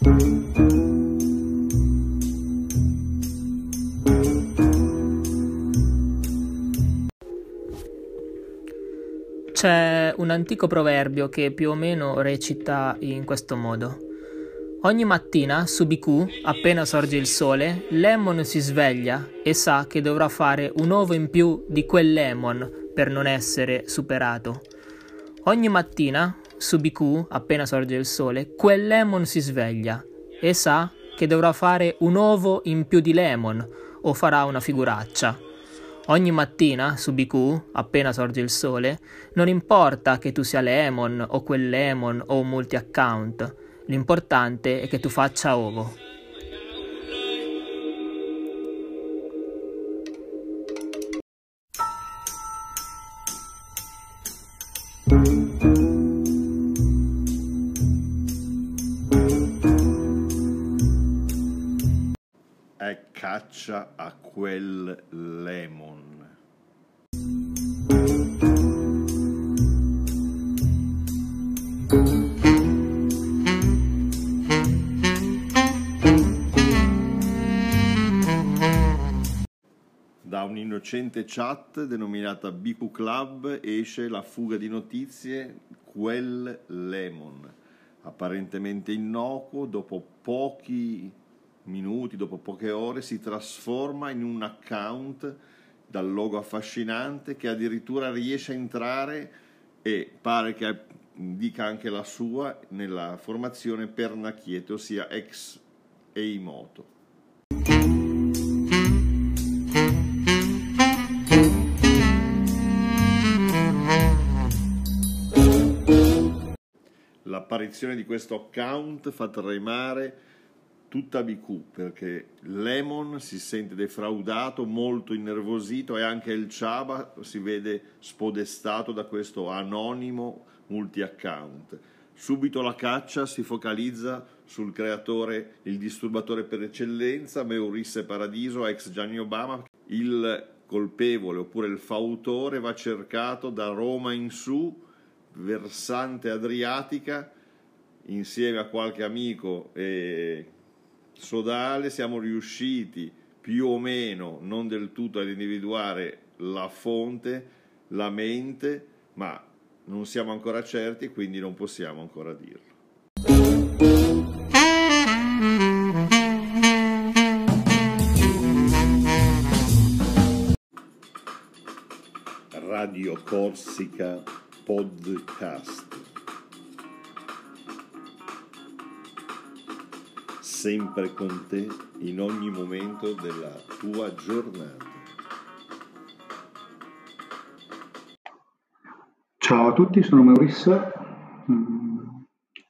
C'è un antico proverbio che più o meno recita in questo modo. Ogni mattina su Biku, appena sorge il sole, Lemon si sveglia e sa che dovrà fare un uovo in più di quel lemon per non essere superato. Ogni mattina su Biku, appena sorge il sole, quel lemon si sveglia e sa che dovrà fare un uovo in più di lemon o farà una figuraccia. Ogni mattina su BQ, appena sorge il sole, non importa che tu sia Lemon o quel Lemon o un multi-account, l'importante è che tu faccia ovo. Caccia a quel lemon. Da un'innocente chat denominata BQ Club esce la fuga di notizie Quel Lemon, apparentemente innocuo, dopo pochi minuti, dopo poche ore, si trasforma in un account dal logo affascinante che addirittura riesce a entrare e pare che dica anche la sua nella formazione Pernacchiete, ossia ex Eimoto. L'apparizione di questo account fa tremare tutta BQ perché Lemon si sente defraudato, molto innervosito e anche il Chaba si vede spodestato da questo anonimo multi-account. Subito la caccia si focalizza sul creatore, il disturbatore per eccellenza, Meurisse Paradiso, ex Gianni Obama. Il colpevole oppure il fautore va cercato da Roma in su, versante adriatica, insieme a qualche amico e sodale siamo riusciti più o meno, non del tutto, ad individuare la fonte, la mente, ma non siamo ancora certi, quindi non possiamo ancora dirlo. Radio Corsica Podcast. Sempre con te in ogni momento della tua giornata. Ciao a tutti, sono Maurice. Mm,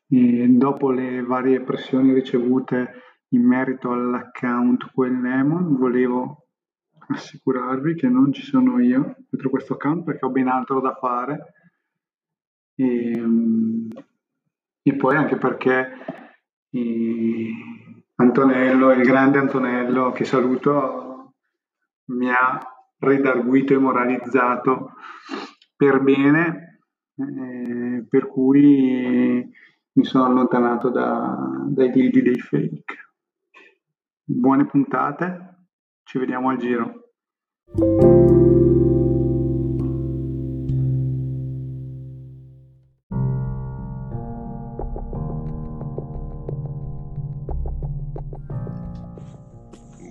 e dopo le varie pressioni ricevute in merito all'account Quel Lemon, volevo assicurarvi che non ci sono io dietro questo account perché ho ben altro da fare. E, mm, e poi anche perché Antonello, il grande Antonello, che saluto, mi ha redarguito e moralizzato per bene eh, per cui mi sono allontanato da, dai lidi dei fake. Buone puntate, ci vediamo al giro.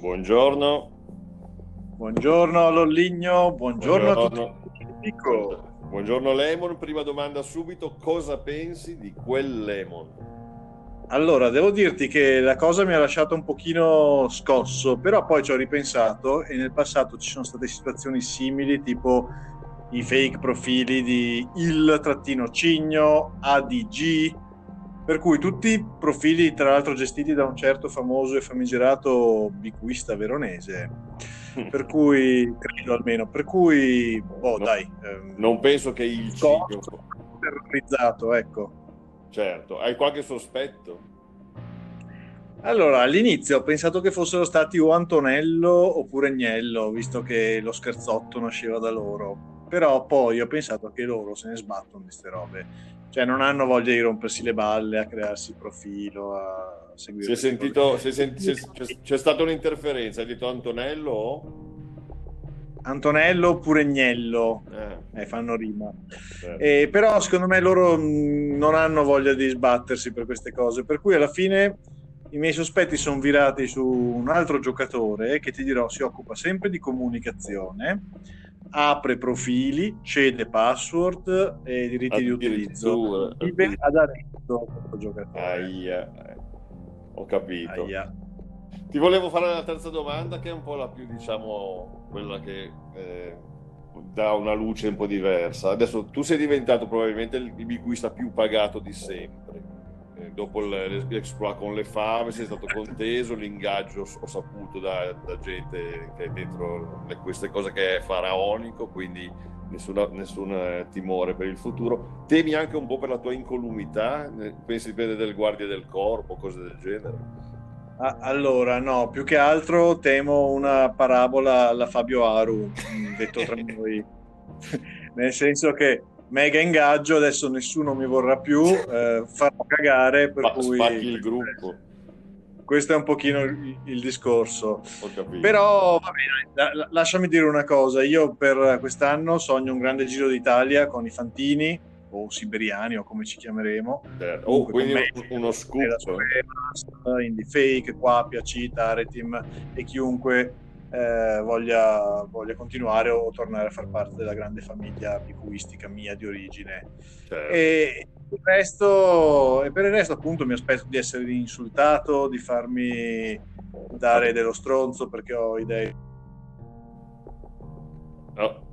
Buongiorno. Buongiorno Lolligno, buongiorno, Buongiorno. a tutti. Buongiorno Lemon, prima domanda subito, cosa pensi di quel Lemon? Allora, devo dirti che la cosa mi ha lasciato un pochino scosso, però poi ci ho ripensato e nel passato ci sono state situazioni simili, tipo i fake profili di il-cigno, ADG, per cui tutti profili tra l'altro gestiti da un certo famoso e famigerato bicuista veronese, per cui credo almeno, per cui, boh No. dai, ehm, Non penso che il cigno... terrorizzato, ecco. Certo, hai qualche sospetto? Allora, all'inizio ho pensato che fossero stati o Antonello oppure Agnello, visto che lo scherzotto nasceva da loro. Però poi ho pensato che loro se ne sbattono di queste robe. Cioè non hanno voglia di rompersi le balle, a crearsi profilo, a seguire. Si è sentito, si è senti, c'è, c'è stata un'interferenza, hai detto Antonello? Antonello oppure Gnello, eh. Eh, fanno rima. Certo. Eh, però secondo me loro mh, non hanno voglia di sbattersi per queste cose, per cui alla fine i miei sospetti sono virati su un altro giocatore che ti dirò si occupa sempre di comunicazione, apre profili, cede password e diritti di utilizzo. Vive ad giocatore. Aia. Ho capito. Aia. Ti volevo fare la terza domanda che è un po' la più, diciamo, quella che eh, dà una luce un po' diversa. Adesso tu sei diventato probabilmente il bicuista più pagato di sempre dopo l'exploit con le fave sei stato conteso, l'ingaggio ho saputo da, da gente che è dentro le, queste cose che è faraonico, quindi nessun eh, timore per il futuro. Temi anche un po' per la tua incolumità? Pensi di del guardia del corpo, cose del genere? allora, no, più che altro temo una parabola alla Fabio Aru, detto tra noi, nel senso che mega ingaggio, adesso nessuno mi vorrà più, eh, farò cagare, per Ma, cui... Il gruppo. Questo è un pochino il, il discorso. Però, va bene, la, lasciami dire una cosa, io per quest'anno sogno un grande giro d'Italia con i Fantini, o siberiani o come ci chiameremo. Certo. Oh, quindi me, uno scoop. Indie Fake, Quapia, Cita, Aretim e chiunque eh, voglia, voglia, continuare o tornare a far parte della grande famiglia picuistica mia di origine. Certo. E, resto, e per il resto, appunto, mi aspetto di essere insultato, di farmi dare dello stronzo perché ho idee. No,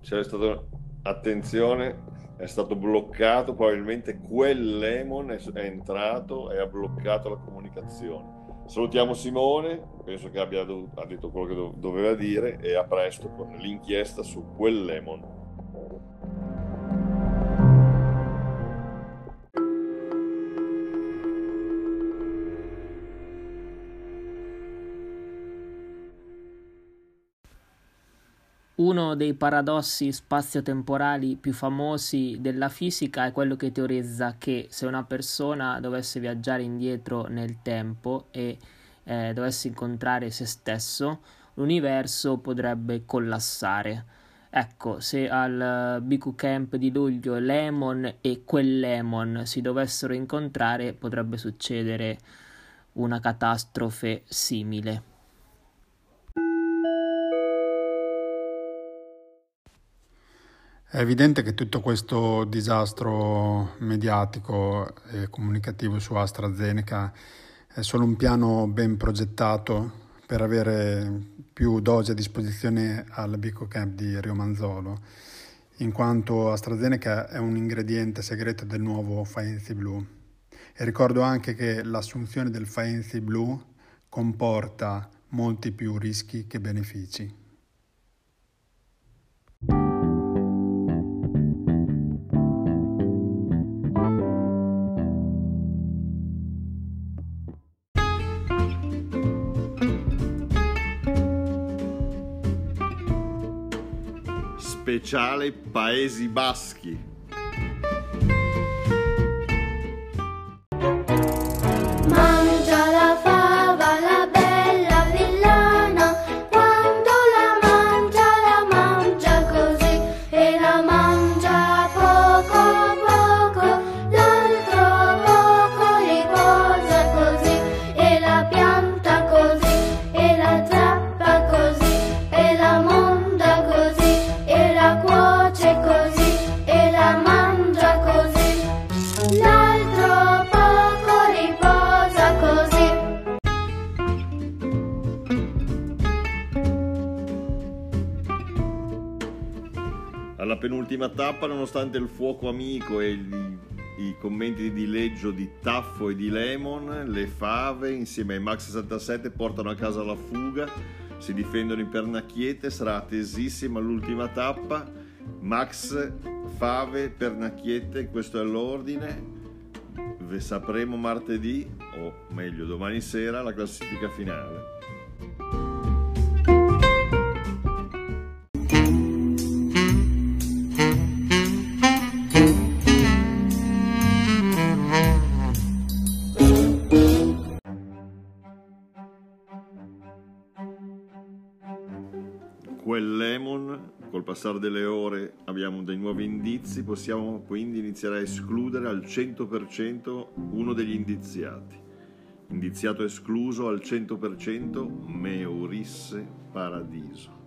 c'è stato attenzione, è stato bloccato, probabilmente quel Lemon è, è entrato e ha bloccato la comunicazione. Salutiamo Simone, penso che abbia ha detto quello che doveva dire e a presto con l'inchiesta su quel Lemon. Uno dei paradossi spazio-temporali più famosi della fisica è quello che teorizza che se una persona dovesse viaggiare indietro nel tempo e eh, dovesse incontrare se stesso, l'universo potrebbe collassare. Ecco, se al BQ Camp di luglio Lemon e quel Lemon si dovessero incontrare, potrebbe succedere una catastrofe simile. È evidente che tutto questo disastro mediatico e comunicativo su AstraZeneca è solo un piano ben progettato per avere più dosi a disposizione al Bico Camp di Rio Manzolo, in quanto AstraZeneca è un ingrediente segreto del nuovo Faenzi Blue. E ricordo anche che l'assunzione del Faenzi Blue comporta molti più rischi che benefici. Speciale Paesi Baschi. Tappa, nonostante il fuoco amico e il, i commenti di dileggio di Taffo e di Lemon, le fave insieme ai Max 67 portano a casa la fuga, si difendono in pernacchiette, sarà attesissima l'ultima tappa. Max, fave, pernacchiette, questo è l'ordine. Ve sapremo martedì, o meglio domani sera, la classifica finale. Quel lemon, col passare delle ore abbiamo dei nuovi indizi, possiamo quindi iniziare a escludere al 100% uno degli indiziati. Indiziato escluso al 100% Meurisse Paradiso.